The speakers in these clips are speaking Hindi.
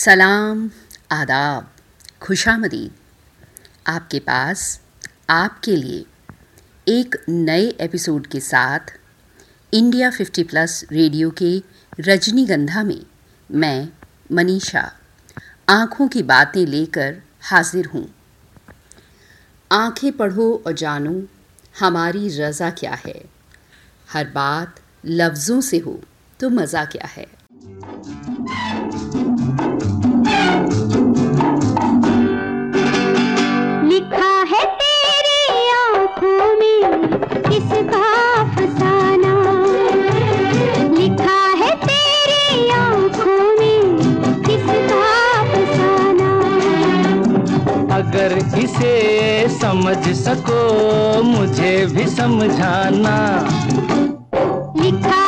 सलाम, आदाब, खुशामदीद। आपके पास, आपके लिए एक नए एपिसोड के साथ इंडिया 50 प्लस रेडियो के रजनीगंधा में मैं, मनीषा, आँखों की बातें लेकर हाजिर हूँ। आँखें पढ़ो और जानो, हमारी रज़ा क्या है? हर बात लफ्ज़ों से हो तो मज़ा क्या है? से समझ सको मुझे भी समझाना। लिखा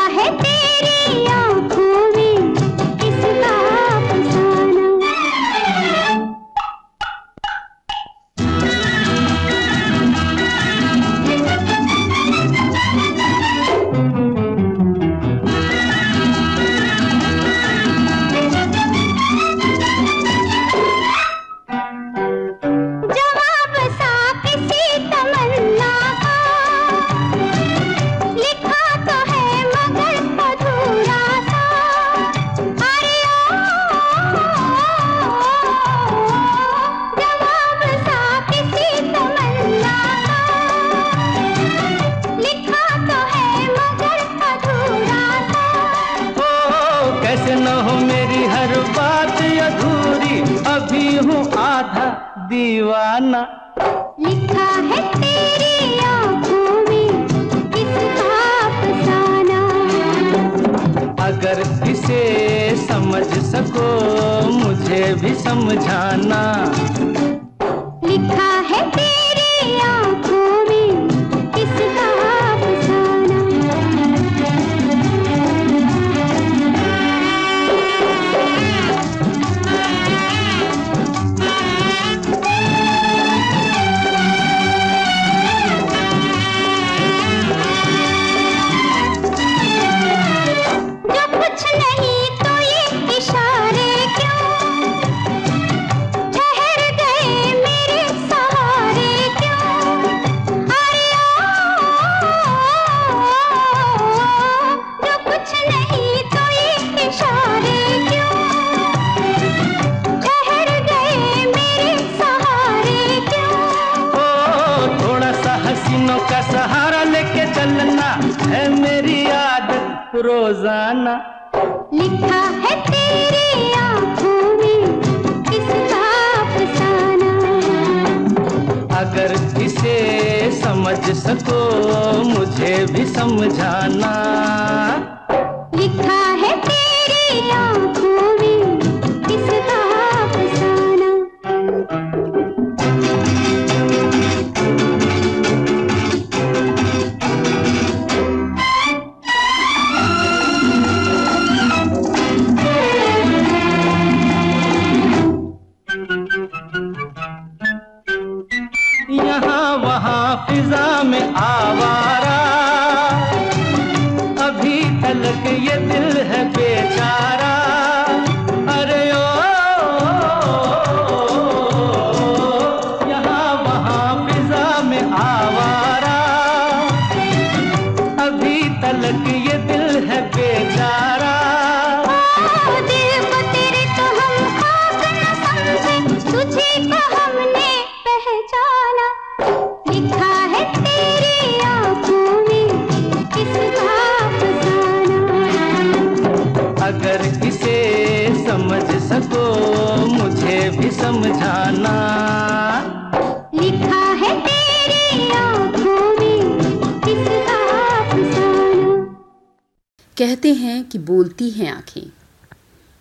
कि बोलती हैं आँखें।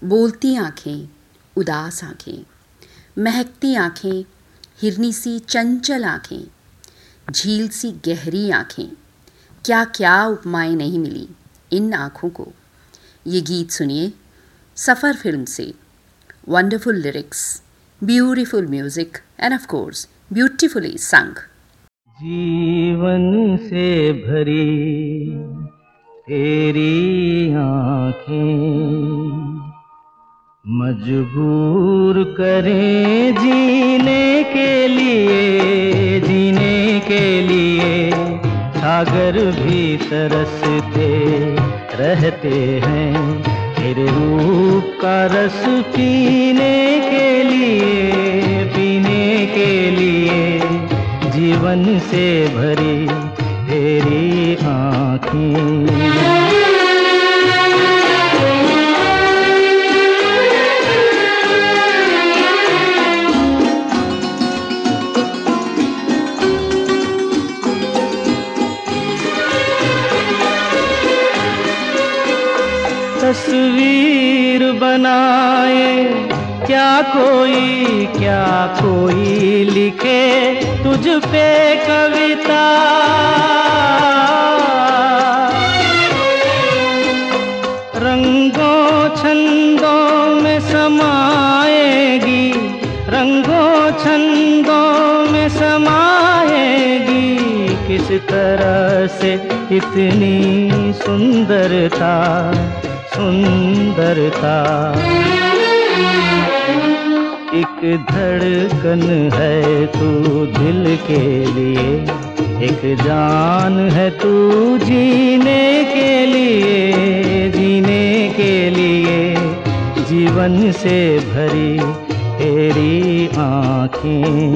बोलती आँखें, उदास आँखें। महकती आँखें, हिरनी सी चंचल आँखें। झील सी गहरी आँखें। क्या क्या उपमाएँ नहीं मिली इन आँखों को। ये गीत सुनिए सफ़र फ़िल्म से। Wonderful lyrics beautiful music and of course beautifully sung जीवन से भरी तेरी आँखें मजबूर करें जीने के लिए, जीने के लिए। सागर भी तरसते रहते हैं तेरे रूप का रस पीने के लिए, पीने के लिए। जीवन से भरी तेरी आँखें बनाए। क्या कोई क्या कोई लिखे तुझ पे कविता? रंगों छंदों में समाएगी, रंगों छंदों में समाएगी। किस तरह से इतनी सुंदरता सुंदरता। एक धड़कन है तू दिल के लिए, एक जान है तू जीने के लिए, जीने के लिए। जीवन से भरी तेरी आँखें।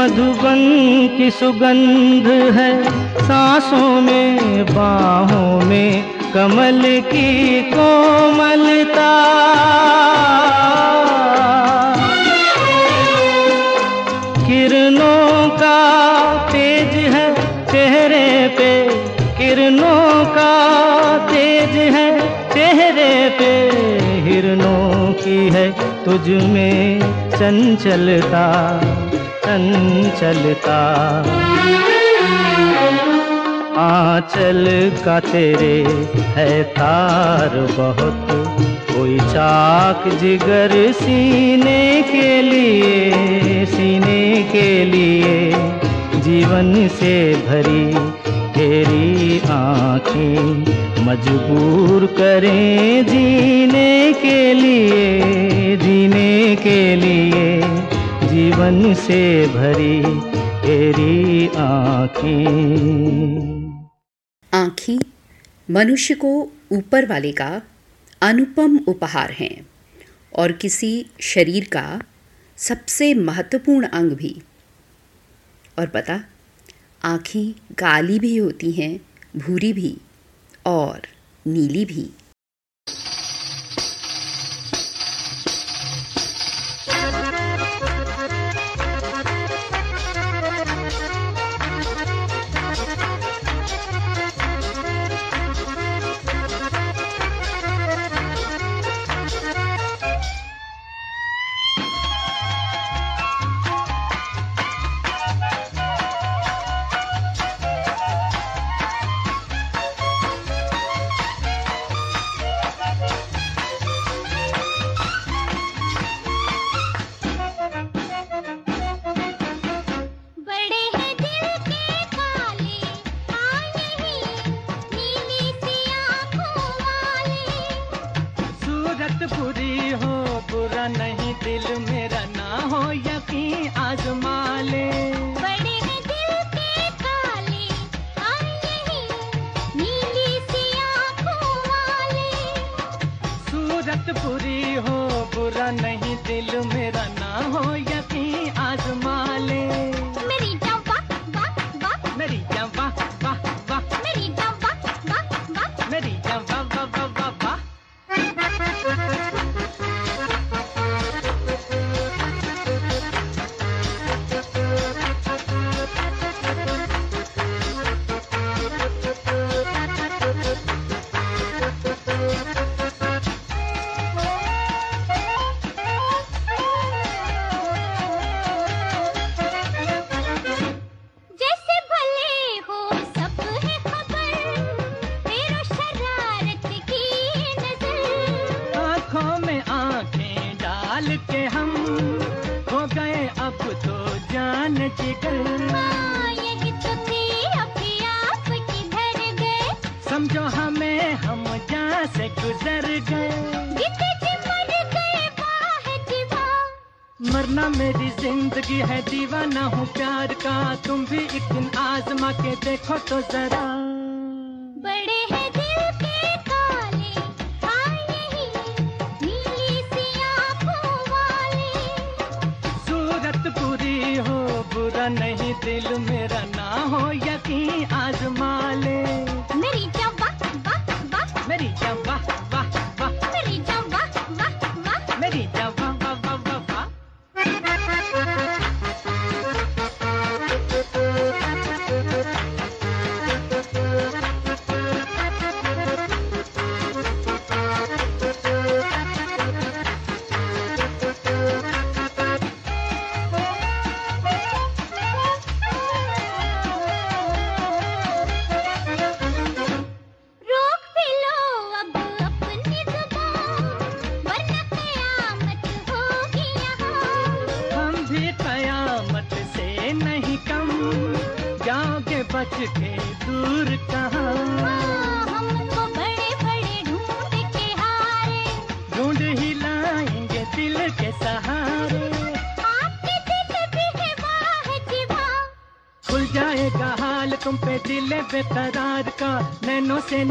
मधुबन की सुगंध है। सांसों में, बाहों में कमल की कोमलता। किरणों का तेज है, चेहरे पे किरणों का तेज है, चेहरे पे हिरणों की है, तुझ में चंचलता। चंचलता। आंचल का तेरे है तार बहुत। कोई चाक जिगर सीने के लिए, सीने के लिए जीवन से भरी तेरी आँखें मजबूर करें जीने के लिए, जीने के लिए। जीवन से भरी तेरी आँखें। आँखें मनुष्य को ऊपर वाले का अनुपम उपहार हैं और किसी शरीर का सबसे महत्वपूर्ण अंग भी। और पता, आँखें काली भी होती हैं, भूरी भी और नीली भी।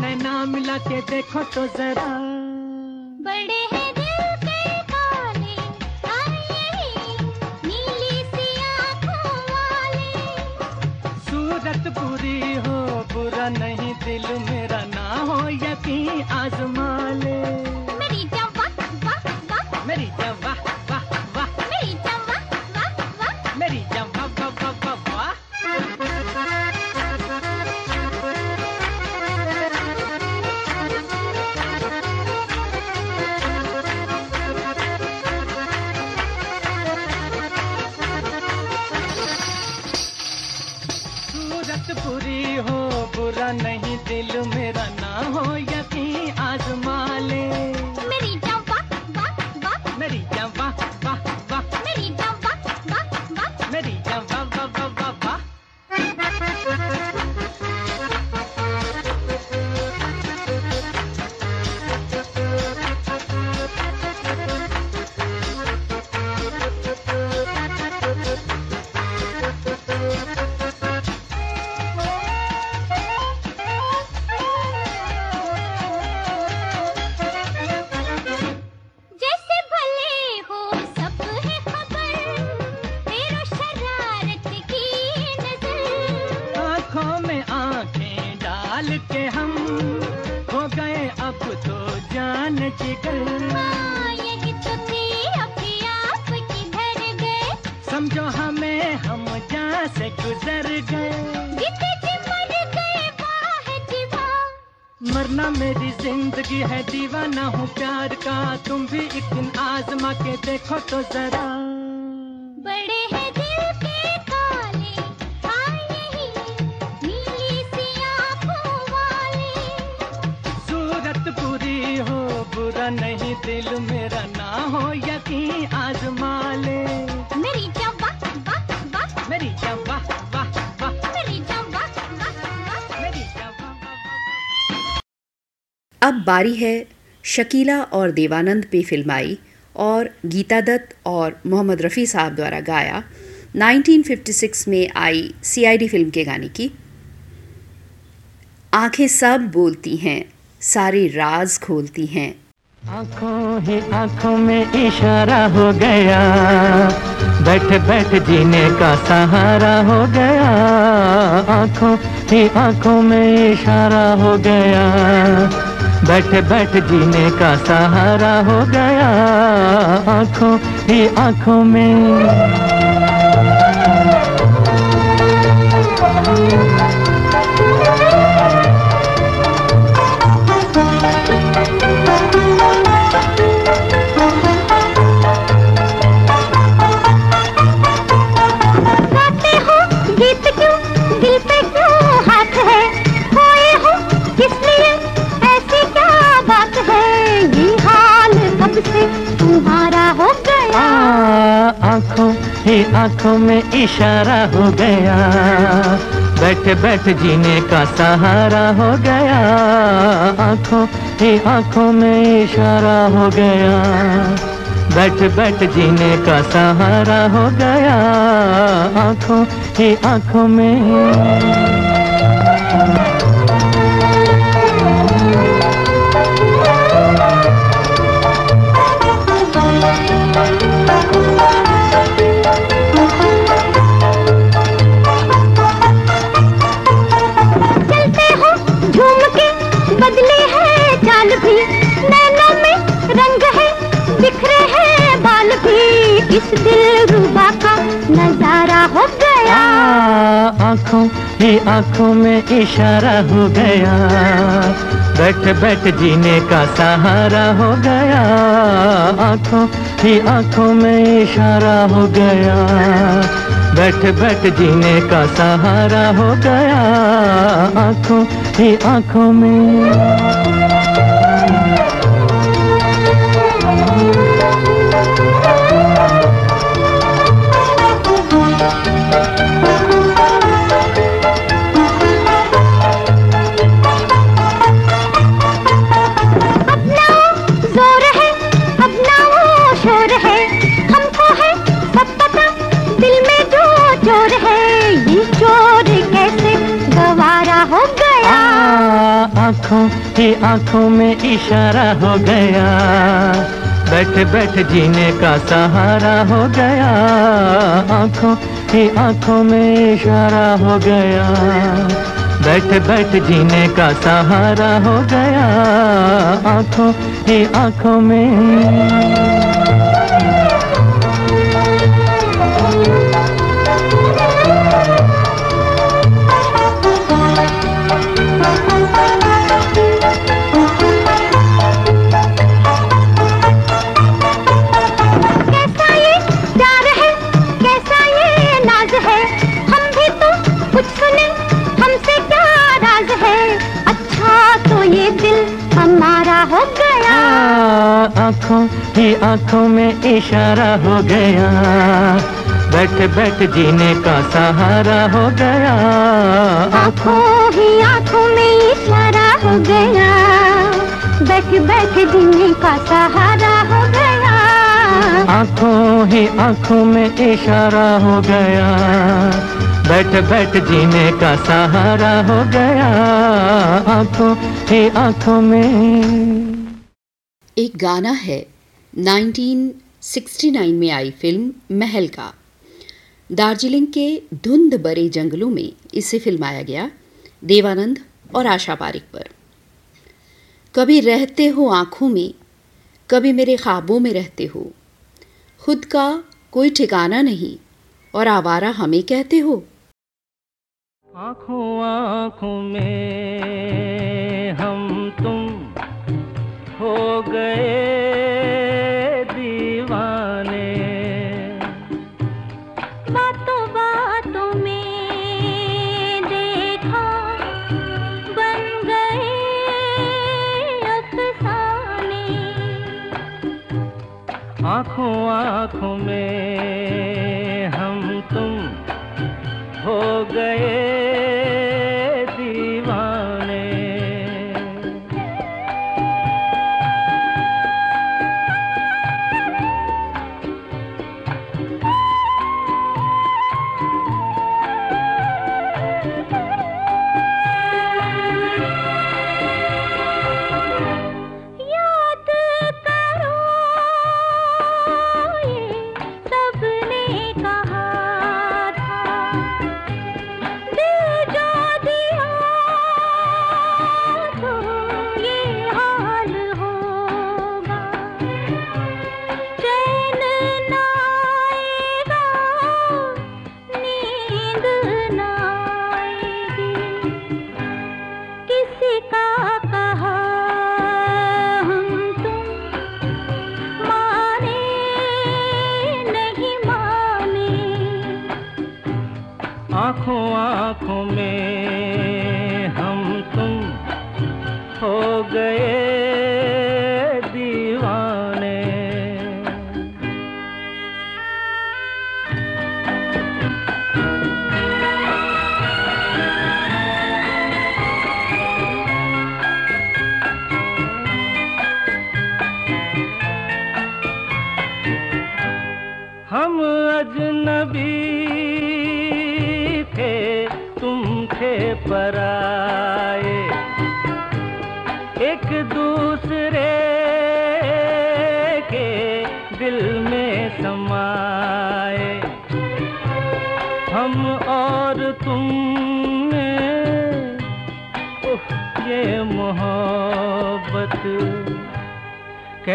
नैनों ना मिला के देखो तो जरा। बड़े हैं दिल के काले हाँ यही नीली सी आँखों वाले। सूरत पूरी हो बुरा नहीं दिल मेरा ना हो यकीन आजमा ले। तुम भी एक दिन आजमा के देखो तो जरा। बड़े हैं दिल के काले हाँ नीली सी आँखों वाले। सूरत बुरी हो बुरा नहीं दिल मेरा ना हो यकीन आजमा ले मेरी जवा वाह वाह मेरी वाह वाह वाह। मेरी जवा वाह वाह मेरी जान वाह वाह वाह। अब बारी है शकीला और देवानंद पे फिल्माई और गीता दत्त और मोहम्मद रफ़ी साहब द्वारा गाया। 1956 में आई सीआईडी फ़िल्म के गाने की। आँखें सब बोलती हैं, सारे राज खोलती हैं। आँखों ही आँखों में इशारा हो गया, बैठ बैठ जीने का सहारा हो गया। आँखों ही आँखों में इशारा हो गया। बैठ बैठ जीने का सहारा हो गया आँखों ही आँखों में। ही आँखों में इशारा हो गया। बैठ बैठ जीने का सहारा हो गया। आँखों, ही आँखों में इशारा हो गया। बैठ बैठ जीने का सहारा हो गया। आँखों, ही आँखों में आँखों ही आँखों में इशारा हो गया। बैठ बैठ जीने का सहारा हो गया। आँखों ही आँखों में इशारा हो गया। बैठ बैठ जीने का सहारा हो गया। आँखों ही आँखों में ही आँखों में इशारा हो गया। बैठ बैठ जीने का सहारा हो गया। आँखों की आँखों में इशारा हो गया। बैठ बैठ जीने का सहारा हो गया। आँखों की आँखों में आँखों ही आँखों में इशारा हो गया। बैठ बैठ जीने का सहारा हो गया। आँखों ही आँखों में इशारा हो गया। बैठ बैठ जीने का सहारा हो गया। आँखों ही आँखों में इशारा हो गया। बैठ बैठ जीने का सहारा हो गया। आँखों ही आँखों में एक गाना है 1969 में आई फ़िल्म महल का। दार्जिलिंग के धुंध बरे जंगलों में इसे फिल्माया गया, देवानंद और आशा पारिक पर। कभी रहते हो आँखों में, कभी मेरे ख्वाबों में रहते हो। खुद का कोई ठिकाना नहीं और आवारा हमें कहते हो। आँखों आँखों में हम गए दीवाने। बातों बातों में देखा बन गए अफसाने। आँखों आँखों में हम तुम हो गए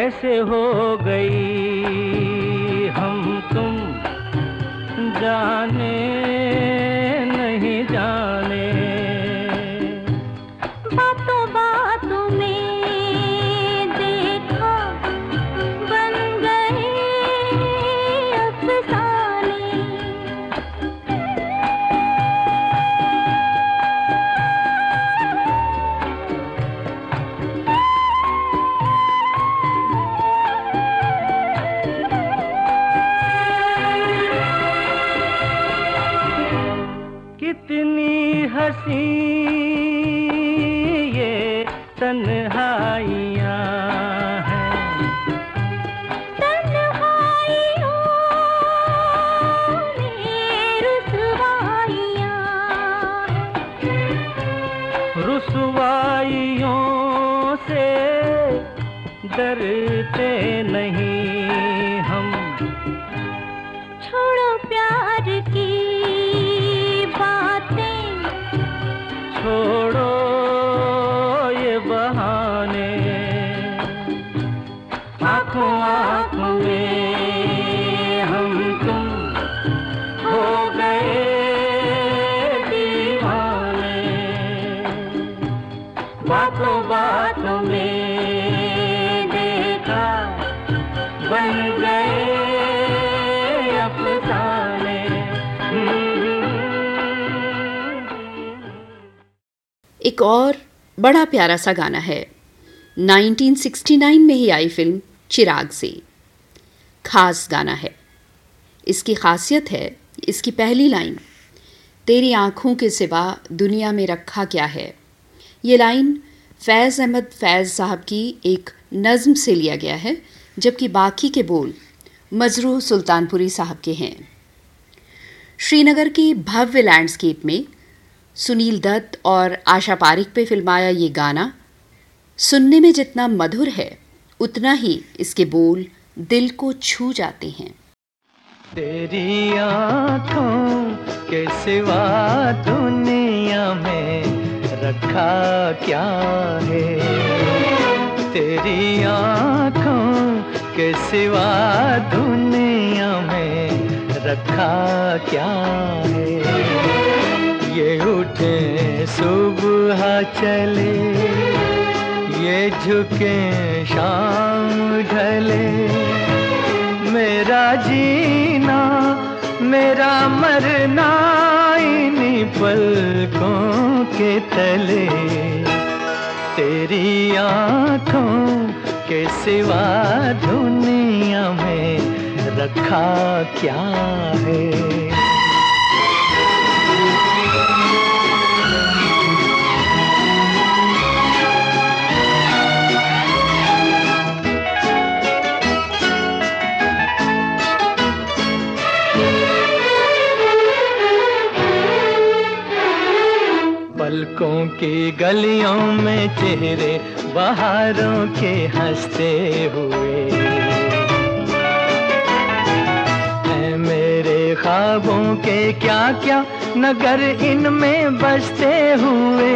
कैसे हो गई। एक और बड़ा प्यारा सा गाना है। 1969 में ही आई फ़िल्म चिराग से। खास गाना है। इसकी खासियत है, इसकी पहली लाइन, तेरी आँखों के सिवा दुनिया में रखा क्या है? ये लाइन फैज़ अहमद फैज़ साहब की एक नज़म से लिया गया है, जबकि बाकी के बोल मजरू सुल्तानपुरी साहब के हैं। श्रीनगर की भव्य लैंडस्केप में सुनील दत्त और आशा पारिक पे फिल्माया ये गाना। सुनने में जितना मधुर है, उतना ही इसके बोल दिल को छू जाते हैं। तेरी आँखों के सिवा दुनिया में रखा क्या है? तेरी आँखों के सिवा दुनिया में रखा क्या है? ये उठे, सुबह चले। ये झुके, शाम ढले। मेरा जीना, मेरा मरना इन्हीं पलकों के तले। तेरी आँखों के सिवा दुनिया में रखा क्या है? पलकों की गलियों में चेहरे, बाहरों के हँसते हुए। है मेरे ख्वाबों के क्या क्या नगर इनमें बसते हुए।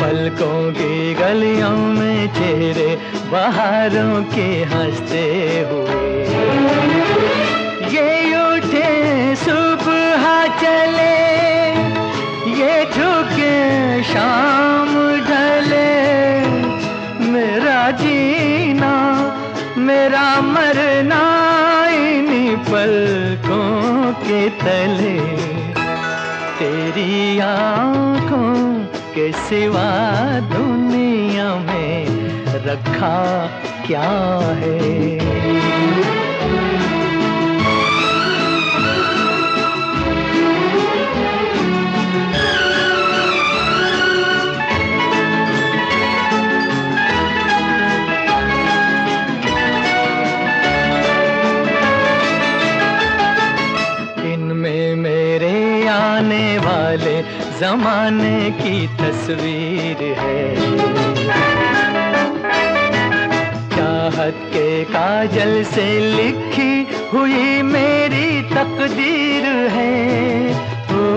पलकों की गलियों में चेहरे, बाहरों के हँसते हुए। ये उठे सुबह चले, ये झुके शाम ढले। मेरा जीना, मेरा मरना इन्हीं पलकों के तले। तेरी आँखों के सिवा दुनिया में रखा क्या है? जमाने की तस्वीर है। चाहत के काजल से लिखी हुई मेरी तकदीर है। ओ,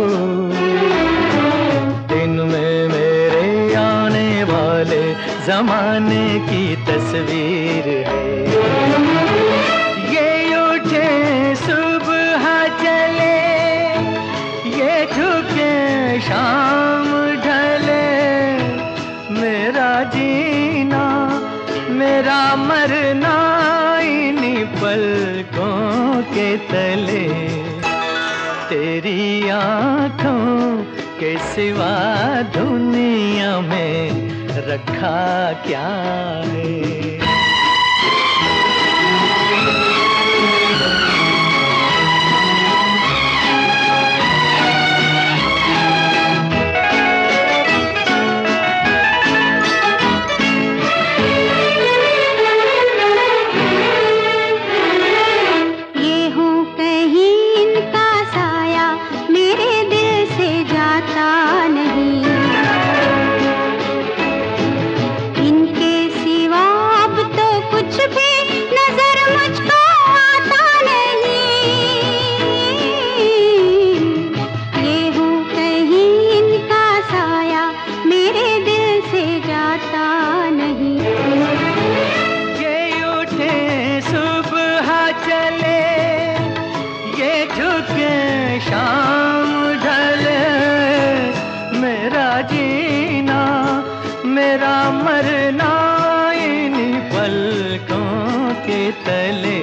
दिन में मेरे आने वाले जमाने की तस्वीर है। तले तेरी आँखों के सिवा दुनिया में रखा क्या है? चले, ये झुके शाम ढले। मेरा जीना, मेरा मरना इन्हीं पलकों के तले।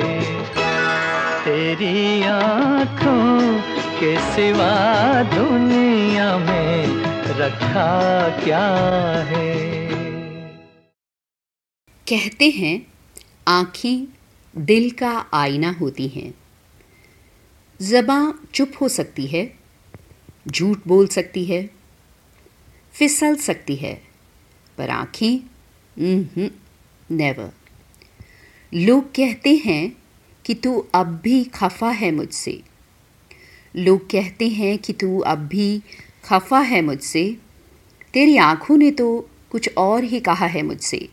तेरी आँखों के सिवा दुनिया में रखा क्या है? कहते हैं, आँखें दिल का आईना होती हैं। ज़बां चुप हो सकती है, झूठ बोल सकती है, फिसल सकती है, पर आँखें नेवर लोग कहते हैं कि तू अब भी खफा है मुझसे। लोग कहते हैं कि तू अब भी खफा है मुझसे। तेरी आँखों ने तो कुछ और ही कहा है मुझसे।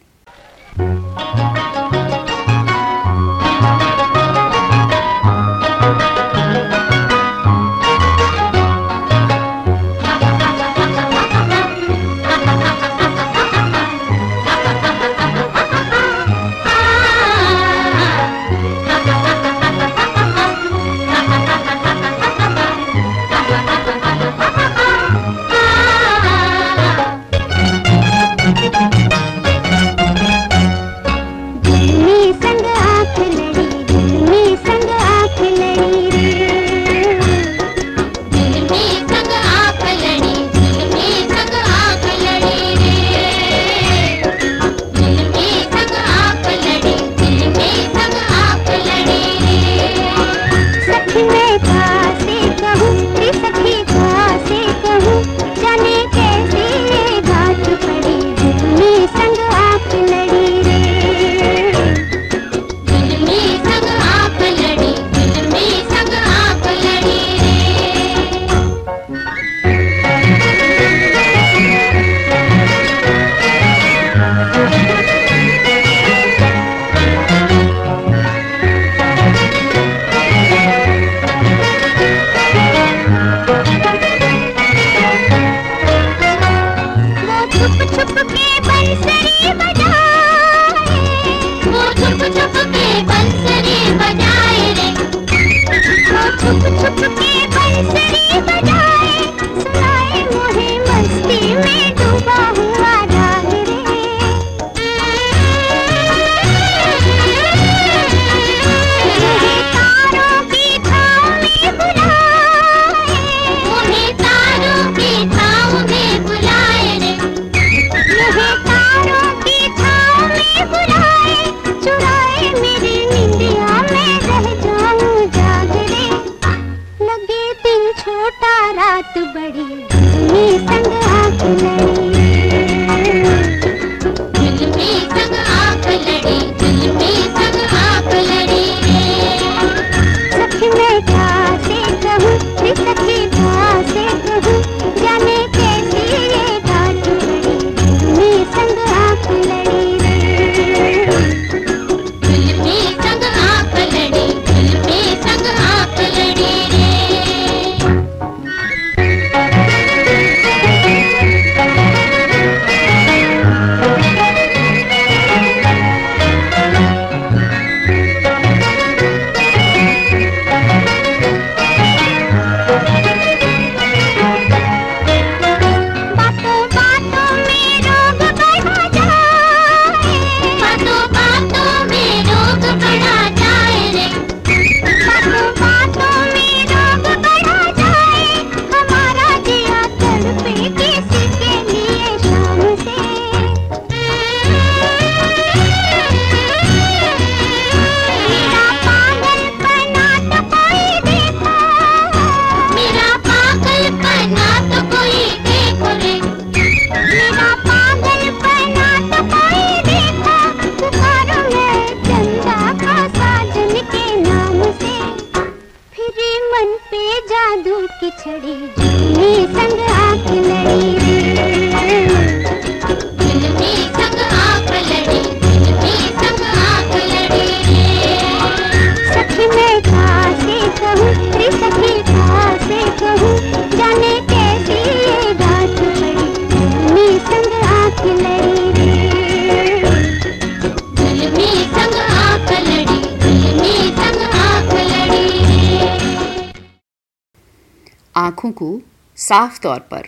आँखों को साफ़ तौर पर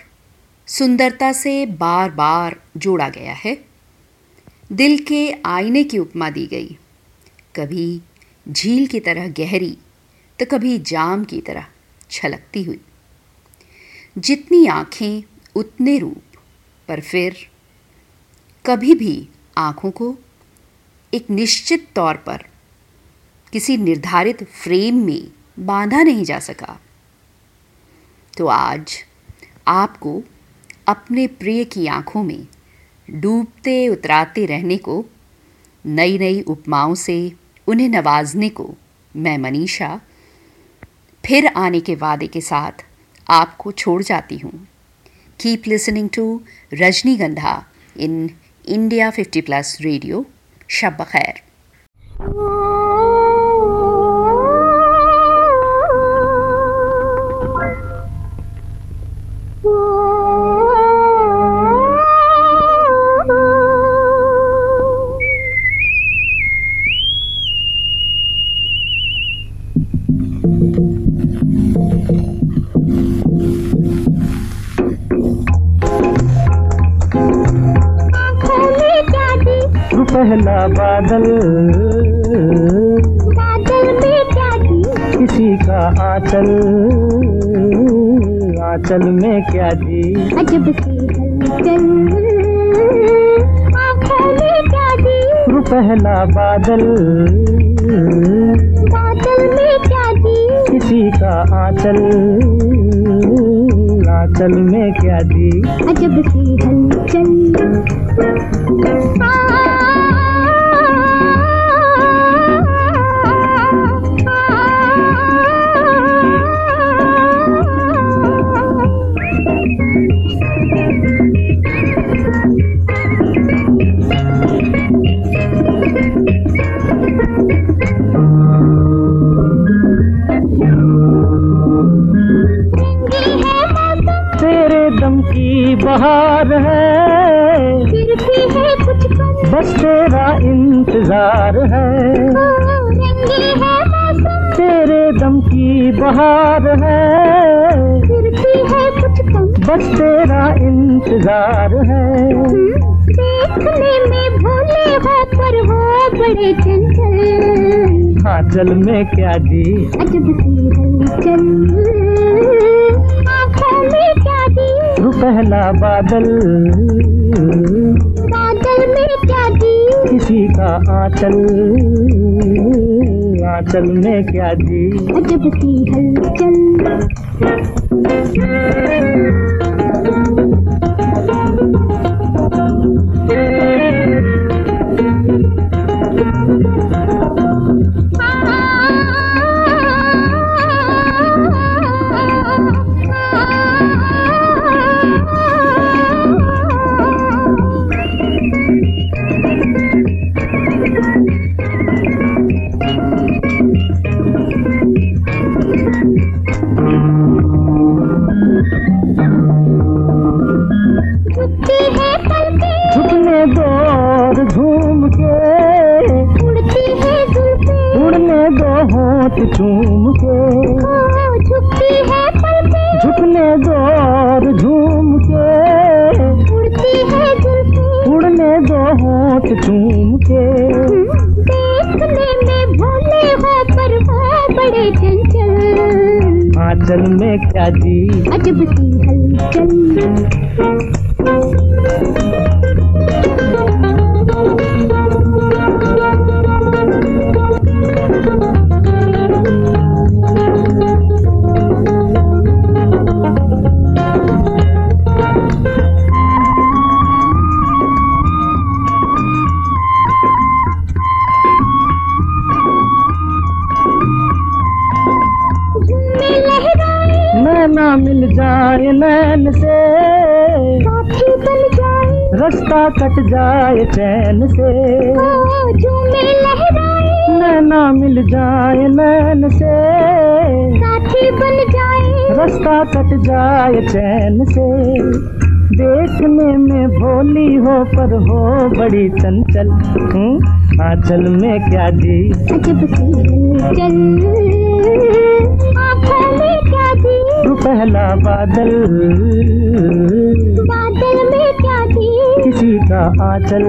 सुंदरता से बार बार जोड़ा गया है। दिल के आईने की उपमा दी गई। कभी झील की तरह गहरी तो कभी जाम की तरह छलकती हुई। जितनी आँखें उतने रूप, पर फिर कभी भी आँखों को एक निश्चित तौर पर किसी निर्धारित फ्रेम में बांधा नहीं जा सका। तो आज आपको अपने प्रिय की आँखों में डूबते उतराते रहने को नई नई उपमाओं से उन्हें नवाजने को मैं मनीषा, फिर आने के वादे के साथ आपको छोड़ जाती हूँ। Keep listening to Rajnigandha in India 50 plus radio शब खैर। बादल बस तेरा इंतज़ार है। देखने में भोले हो पर हो बड़े चंचल। आंचल में क्या जी? अजब हलचल। आँखों में क्या जी? रू पहला बादल। बादल में क्या जी? किसी का आंचल। आंचल में क्या जी? अजब सी हलचल। Thank you. मिल जाए नैन से। साथी बन जाए। रास्ता कट जाए चैन से। नैना मिल जाए नैन से। साथी बन जाए। रास्ता कट जाए चैन से। देखने में भोली हो पर हो बड़ी चंचल। हूँ आंचल में क्या जी। अजब सी तू पहला बादल। बादल में क्या जी किसी का आंचल।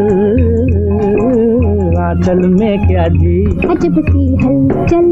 आंचल में क्या जी अजब सी हलचल।